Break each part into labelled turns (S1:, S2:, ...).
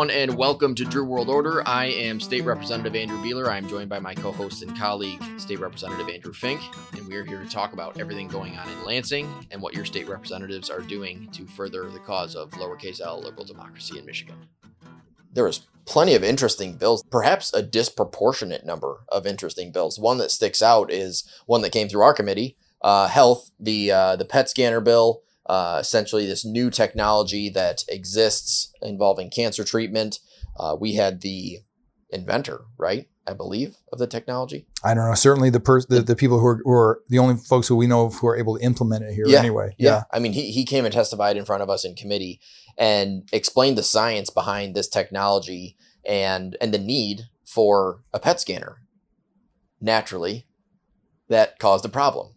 S1: everyone, and welcome to Drew World Order. I am State Representative Andrew Beeler. I am joined by my co host and colleague, State Representative Andrew Fink, and we are here to talk about everything going on in Lansing and what your state representatives are doing to further the cause of lowercase l liberal democracy in Michigan.
S2: There was plenty of interesting bills, perhaps a disproportionate number of interesting bills. One that sticks out is one that came through our committee, uh, health, the uh, the PET scanner bill uh, essentially this new technology that exists involving cancer treatment. Uh, we had the inventor, right? I believe of the technology.
S3: I don't know. Certainly, the per- the, the people who are, who are the only folks who we know of who are able to implement it here.
S2: Yeah,
S3: anyway,
S2: yeah. yeah. I mean, he he came and testified in front of us in committee and explained the science behind this technology and and the need for a PET scanner. Naturally, that caused a problem.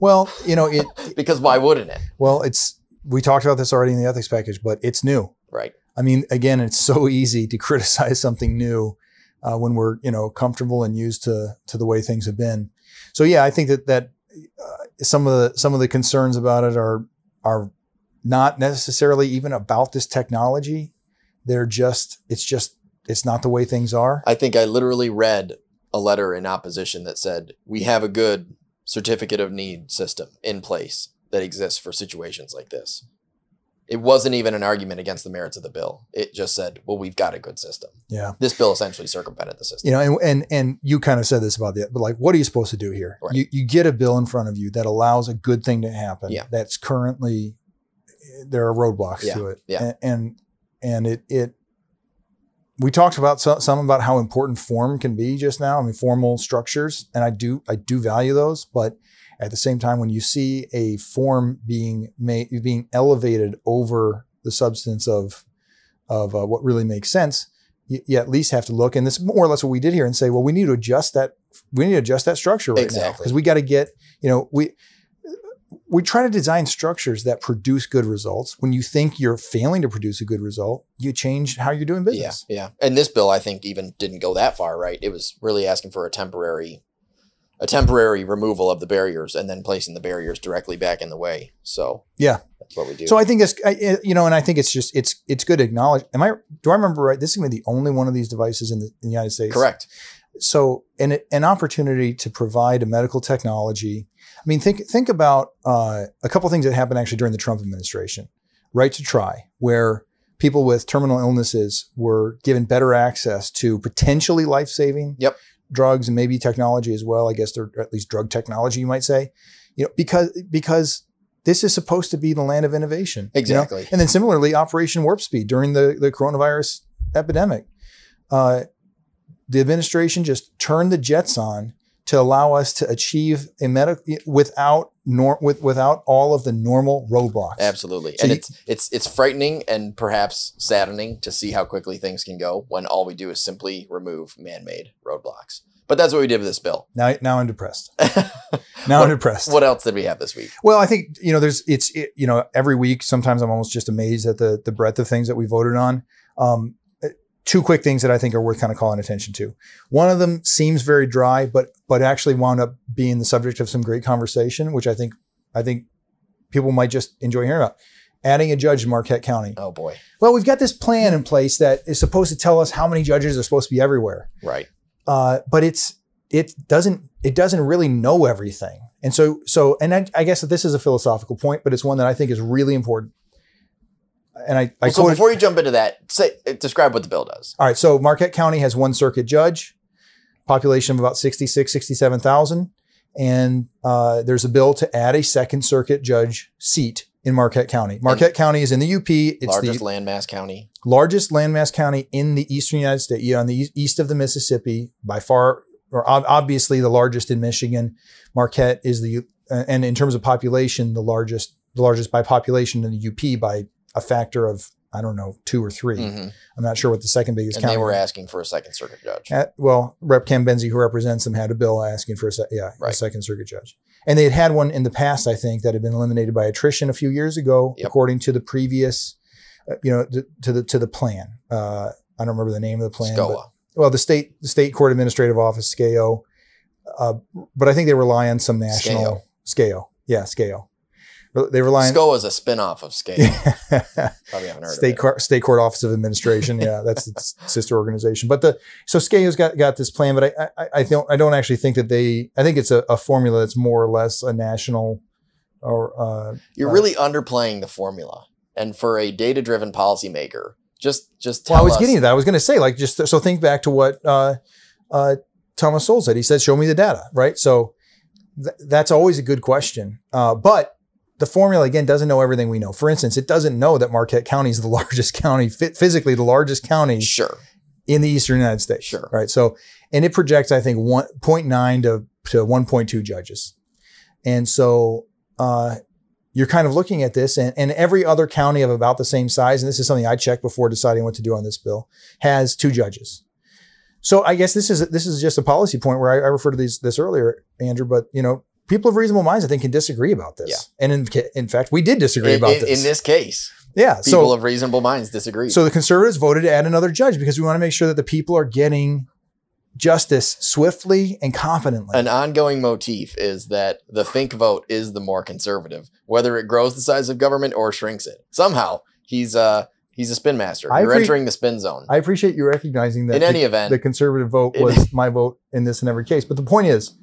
S3: Well, you know, it
S2: because why wouldn't it?
S3: Well, it's we talked about this already in the ethics package, but it's new.
S2: Right.
S3: I mean, again, it's so easy to criticize something new uh, when we're you know comfortable and used to to the way things have been. So yeah, I think that that uh, some of the some of the concerns about it are are not necessarily even about this technology. They're just it's just it's not the way things are.
S2: I think I literally read a letter in opposition that said we have a good certificate of need system in place that exists for situations like this. It wasn't even an argument against the merits of the bill. It just said, "Well, we've got a good system."
S3: Yeah.
S2: This bill essentially circumvented the system.
S3: You know, and and and you kind of said this about the, but like, what are you supposed to do here? Right. You you get a bill in front of you that allows a good thing to happen.
S2: Yeah.
S3: That's currently there are roadblocks
S2: yeah.
S3: to it.
S2: Yeah.
S3: And, and and it it we talked about some, some about how important form can be just now. I mean, formal structures, and I do I do value those, but at the same time, when you see a form being made being elevated over the substance of of uh, what really makes sense, you, you, at least have to look. And this is more or less what we did here, and say, well, we need to adjust that. We need to adjust that structure right
S2: exactly.
S3: now because we got to get you know we we try to design structures that produce good results. When you think you're failing to produce a good result, you change how you're doing business.
S2: Yeah, yeah. And this bill, I think, even didn't go that far, right? It was really asking for a temporary, a temporary removal of the barriers and then placing the barriers directly back in the way. So
S3: yeah,
S2: that's what we do.
S3: So I think it's you know, and I think it's just it's it's good to acknowledge. Am I do I remember right? This is going to be the only one of these devices in the, in the United States.
S2: Correct.
S3: So an an opportunity to provide a medical technology I mean, think think about uh, a couple things that happened actually during the Trump administration. Right to try, where people with terminal illnesses were given better access to potentially life saving
S2: yep.
S3: drugs and maybe technology as well. I guess they're at least drug technology, you might say. You know, because because this is supposed to be the land of innovation.
S2: Exactly.
S3: You know? And then similarly, Operation Warp Speed during the, the coronavirus epidemic. Uh, the administration just turned the jets on to allow us to achieve a medical without nor with without all of the normal roadblocks.
S2: Absolutely, so and you, it's it's it's frightening and perhaps saddening to see how quickly things can go when all we do is simply remove man-made roadblocks. But that's what we did with this bill.
S3: Now, now I'm depressed. now
S2: what,
S3: I'm depressed.
S2: What else did we have this week?
S3: Well, I think you know, there's it's it, you know, every week. Sometimes I'm almost just amazed at the the breadth of things that we voted on. Um, two quick things that I think are worth kind of calling attention to. One of them seems very dry, but but actually wound up being the subject of some great conversation, which I think I think people might just enjoy hearing about. Adding a judge in Marquette County.
S2: Oh boy.
S3: Well, we've got this plan in place that is supposed to tell us how many judges are supposed to be everywhere.
S2: Right.
S3: Uh, but it's it doesn't it doesn't really know everything. And so so and I, I guess that this is a philosophical point, but it's one that I think is really important and I, I
S2: well, so before you jump into that, say describe what the bill does.
S3: All right, so Marquette County has one circuit judge, population of about 66, 67,000, and uh, there's a bill to add a second circuit judge seat in Marquette County. Marquette and County is in the UP. It's
S2: largest
S3: the
S2: landmass county.
S3: Largest landmass county in the eastern United States, yeah, on the east of the Mississippi, by far, or obviously the largest in Michigan. Marquette is the, uh, and in terms of population, the largest, the largest by population in the UP by a factor of I don't know two or 3 i
S2: mm-hmm.
S3: I'm not sure what the second biggest.
S2: And
S3: county
S2: they were asking for a second circuit judge.
S3: At, well, Rep. Cambensy, who represents them, had a bill asking for a se- yeah
S2: right.
S3: a second circuit judge, and they had had one in the past, I think, that had been eliminated by attrition a few years ago,
S2: yep.
S3: according to the previous, uh, you know, to, to, the to the plan. Uh, I don't remember the name of the plan.
S2: SCOA.
S3: But, well, the state the state court administrative office, SCAO, uh, but I think they rely on some national
S2: SCAO.
S3: SCAO. Yeah, SCAO They rely on
S2: SCO is a spin-off of SCAO. Probably haven't heard
S3: state
S2: of it.
S3: court, state court office of administration. Yeah, that's its sister organization. But the so SCAO's got got this plan, but I I, I don't I don't actually think that they. I think it's a, a formula that's more or less a national or uh,
S2: You're
S3: uh,
S2: really underplaying the formula. And for a data-driven policymaker, just just tell
S3: Well, I was
S2: us.
S3: getting to that. I was going to say, like, just so think back to what uh, uh, Thomas Sowell said. He said, "Show me the data." Right. So th- that's always a good question. Uh, but the formula again doesn't know everything we know. For instance, it doesn't know that Marquette County is the largest county, physically the largest county
S2: Sure.
S3: in the eastern United States.
S2: Sure.
S3: Right. So, and it projects, I think, 1.9 to, to 1.2 judges. And so, uh, you're kind of looking at this and, and every other county of about the same size, and this is something I checked before deciding what to do on this bill, has two judges. So I guess this is this is just a policy point where I, I referred to these this earlier, Andrew. But you know, people of reasonable minds, I think, can disagree about this.
S2: Yeah.
S3: And in in fact, we did disagree
S2: In,
S3: about
S2: in-
S3: this.
S2: in this case,
S3: yeah.
S2: people
S3: So
S2: of reasonable minds disagree.
S3: so the conservatives voted to add another judge because we want to make sure that the people are getting justice swiftly and competently.
S2: An ongoing motif is that the think vote is the more conservative, whether it grows the size of government or shrinks it. Somehow he's uh he's a spin master.
S3: I
S2: You're
S3: agree.
S2: entering the spin zone.
S3: I appreciate you recognizing that
S2: in any
S3: the,
S2: event,
S3: the conservative vote was my vote in this in every case. But the point is,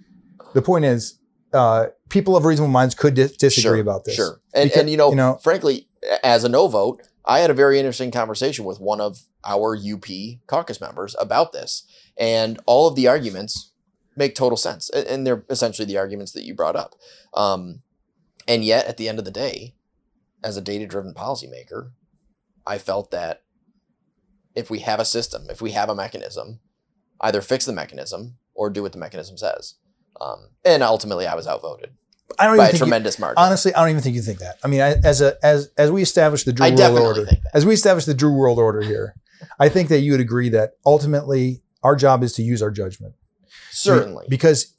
S3: the point is, uh, people of reasonable minds could dis- disagree
S2: sure,
S3: about this.
S2: Sure. And
S3: Because,
S2: and you know,
S3: you know-
S2: frankly, as a no vote, I had a very interesting conversation with one of our UP caucus members about this. And all of the arguments make total sense. And they're essentially the arguments that you brought up. Um, and yet, at the end of the day, as a data driven policymaker, I felt that if we have a system, if we have a mechanism, either fix the mechanism or do what the mechanism says. Um, and ultimately, I was outvoted
S3: I don't
S2: by
S3: even
S2: a
S3: think you-
S2: tremendous margin.
S3: honestly, I don't even think you think that. I mean, I, as a as as we establish the Drew
S2: I
S3: World Order, as we establish the Drew World Order here, I think that you would agree that ultimately our job is to use our judgment.
S2: Certainly.
S3: because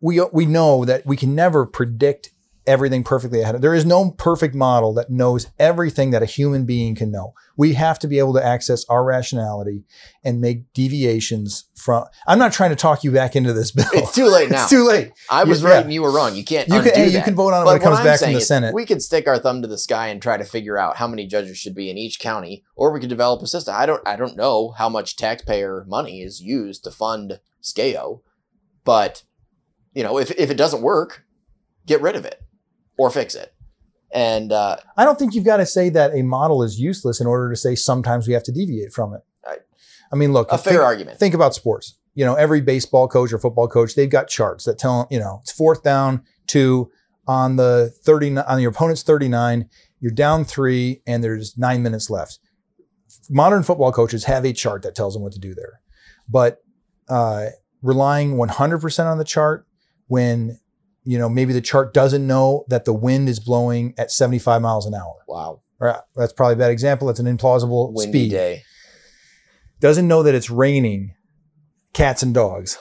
S3: we we know that we can never predict everything perfectly ahead. of There is no perfect model that knows everything that a human being can know. We have to be able to access our rationality and make deviations from. I'm not trying to talk you back into this bill.
S2: It's too late now.
S3: it's too late.
S2: I was
S3: Yeah.
S2: right and you were wrong. You can't
S3: You can hey, you can vote on it
S2: But
S3: when it comes
S2: I'm
S3: back from the Senate.
S2: We could stick our thumb to the sky and try to figure out how many judges should be in each county, or we could develop a system. I don't I don't know how much taxpayer money is used to fund SCAO, but you know, if if it doesn't work, get rid of it or fix it. And uh,
S3: I don't think you've got to say that a model is useless in order to say sometimes we have to deviate from it.
S2: Right.
S3: I mean, look,
S2: a fair
S3: think-
S2: argument.
S3: think about sports. You know, every baseball coach or football coach, they've got charts that tell them, you know, it's fourth down, two on the 30 on your opponent's 39, you're down 3 and there's 9 minutes left. Modern football coaches have a chart that tells them what to do there. But uh, relying 100% on the chart when you know maybe the chart doesn't know that the wind is blowing at 75 miles an hour.
S2: wow,
S3: Or that's probably a bad example. That's an implausible
S2: windy
S3: speed
S2: day.
S3: doesn't know that it's raining cats and dogs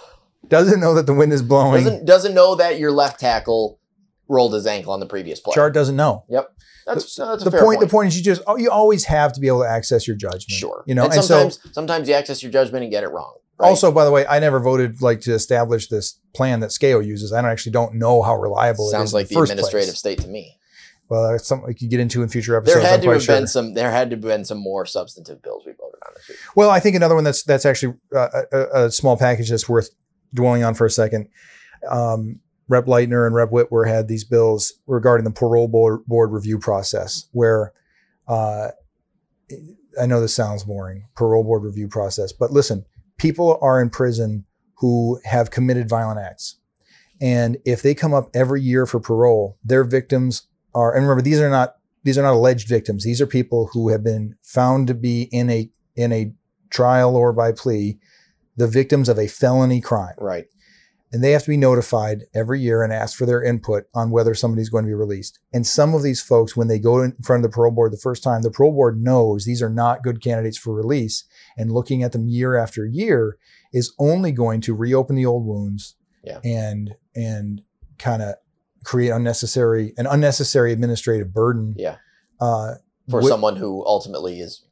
S3: doesn't know that the wind is blowing
S2: Doesn't doesn't know that your left tackle rolled his ankle on the previous play.
S3: chart doesn't know Yep.
S2: That's, no, that's a
S3: the
S2: fair
S3: point, the point is you just oh you always have to be able to access your judgment
S2: Sure.
S3: you know
S2: and
S3: and,
S2: sometimes
S3: so
S2: sometimes you access your judgment and get it wrong. Right?
S3: also by the way i never voted like to establish this plan that SCAO uses i don't actually don't know how reliable it
S2: sounds
S3: is
S2: like the
S3: the
S2: administrative
S3: place.
S2: state to me.
S3: well that's something we could get into in future episodes
S2: There had
S3: I'm
S2: to have
S3: sure.
S2: been some. There had to have been some more substantive bills we voted on.
S3: Well, I think another one that's that's actually uh, a, a small package that's worth dwelling on for a second. Um, Rep Lightner and Rep Whitwer had these bills regarding the parole board, board review process, where uh, I know this sounds boring, parole board review process, but listen, people are in prison who have committed violent acts, and if they come up every year for parole, their victims are. And remember, these are not these are not alleged victims; these are people who have been found to be in a in a trial or by plea the victims of a felony crime
S2: Right.
S3: and they have to be notified every year and ask for their input on whether somebody's going to be released. And some of these folks, when they go in front of the parole board the first time, the parole board knows these are not good candidates for release. And looking at them year after year is only going to reopen the old wounds
S2: Yeah.
S3: and and kind of create unnecessary an unnecessary administrative burden.
S2: Yeah.
S3: Uh,
S2: For someone who ultimately is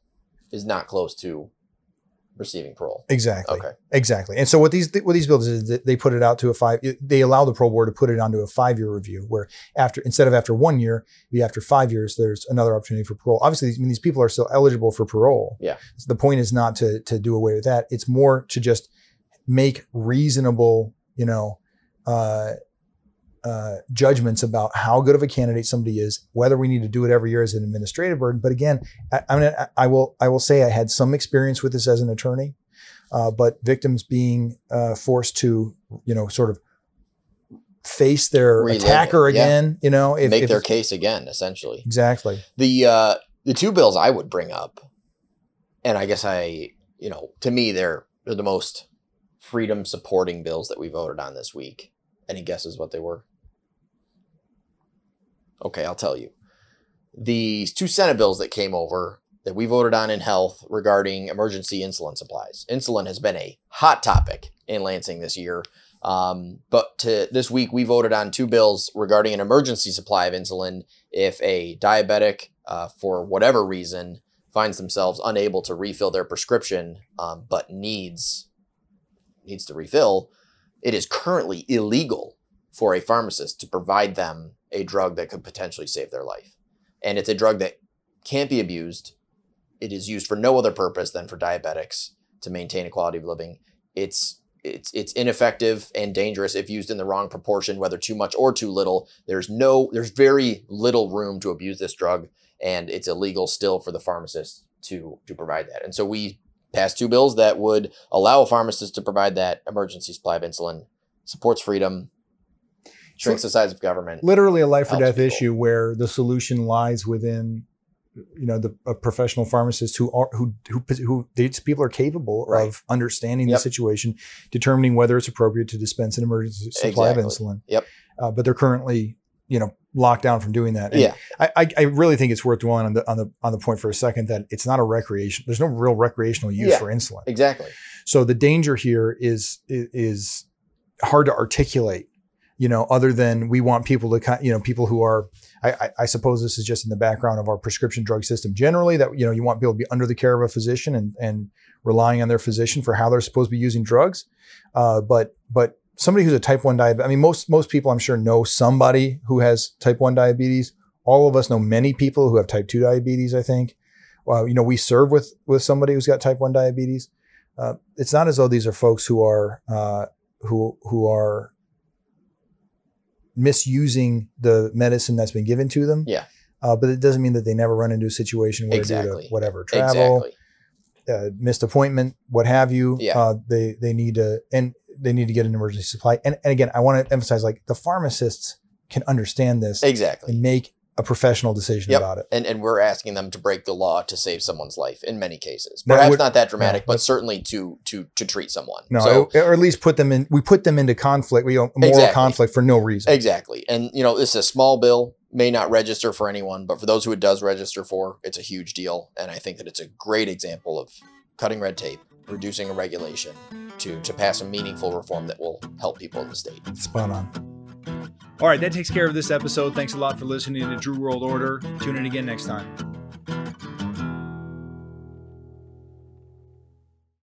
S2: is not close to receiving parole.
S3: Exactly.
S2: Okay.
S3: Exactly. And so what these what these bills is that they put it out to a five. They allow the parole board to put it onto a five year review, where after instead of after one year, be after five years, there's another opportunity for parole. Obviously, I mean, these people are still eligible for parole.
S2: Yeah.
S3: So the point is not to to do away with that. It's more to just make reasonable, you know, uh, uh, judgments about how good of a candidate somebody is, whether we need to do it every year as an administrative burden. But again, I, I mean, I, will I will say I had some experience with this as an attorney, uh, but victims being uh, forced to you know sort of face their attacker
S2: it, yeah.
S3: again, you know, if,
S2: Make
S3: if
S2: their case again, essentially.
S3: exactly.
S2: The uh, the two bills I would bring up, and I guess I, you know, to me they're they're the most freedom supporting bills that we voted on this week. Any guesses what they were? Okay, I'll tell you. The two Senate bills that came over that we voted on in health regarding emergency insulin supplies. Insulin has been a hot topic in Lansing this year. Um, but to this week, we voted on two bills regarding an emergency supply of insulin if a diabetic, uh, for whatever reason, finds themselves unable to refill their prescription, um, but needs needs to refill. It is currently illegal for a pharmacist to provide them a drug that could potentially save their life, and it's a drug that can't be abused. It is used for no other purpose than for diabetics to maintain a quality of living. It's it's it's ineffective and dangerous if used in the wrong proportion, whether too much or too little. There's no there's very little room to abuse this drug, and it's illegal still for the pharmacist to to provide that. And so we passed two bills that would allow a pharmacist to provide that emergency supply of insulin, supports freedom, shrinks the size of government.
S3: literally a life or death
S2: people.
S3: issue where the solution lies within you know the a professional pharmacist who are who who who these people are capable
S2: Right.
S3: of understanding
S2: Yep.
S3: the situation determining whether it's appropriate to dispense an emergency supply
S2: Exactly.
S3: of insulin
S2: Yep.
S3: uh, but they're currently you know locked down from doing that And
S2: Yeah.
S3: I, I I really think it's worth dwelling on the on the on the point for a second that it's not a recreation there's no real recreational use
S2: Yeah.
S3: for insulin
S2: Exactly.
S3: so the danger here is is hard to articulate, you know, other than we want people to kind, you know, people who are. I, I, suppose this is just in the background of our prescription drug system generally. That you know, you want people to be under the care of a physician and and relying on their physician for how they're supposed to be using drugs. Uh, but but somebody who's a type one diabetes. I mean, most most people I'm sure know somebody who has type one diabetes. All of us know many people who have type two diabetes. I think. Well, you know, we serve with with somebody who's got type one diabetes uh, it's not as though these are folks who are uh, who who are misusing the medicine that's been given to them.
S2: Yeah.
S3: Uh, but it doesn't mean that they never run into a situation where due
S2: Exactly.
S3: to whatever travel,
S2: Exactly.
S3: uh, missed appointment, what have you,
S2: Yeah.
S3: uh, they they need to and they need to get an emergency supply. And, and again, I want to emphasize like the pharmacists can understand this
S2: Exactly.
S3: and make a professional decision
S2: Yep.
S3: about it.
S2: and and we're asking them to break the law to save someone's life in many cases. Perhaps
S3: would-
S2: not that dramatic,
S3: no,
S2: but certainly to to to treat someone.
S3: No,
S2: So
S3: or at least put them in. We put them into conflict, We you know, moral
S2: Exactly.
S3: conflict for no reason.
S2: exactly, and you know, this is a small bill, may not register for anyone, but for those who it does register for, it's a huge deal, and I think that it's a great example of cutting red tape, reducing a regulation to to pass a meaningful reform that will help people in the state.
S3: Spot on.
S4: All right, that takes care of this episode. Thanks a lot for listening to Drew World Order. Tune in again next time.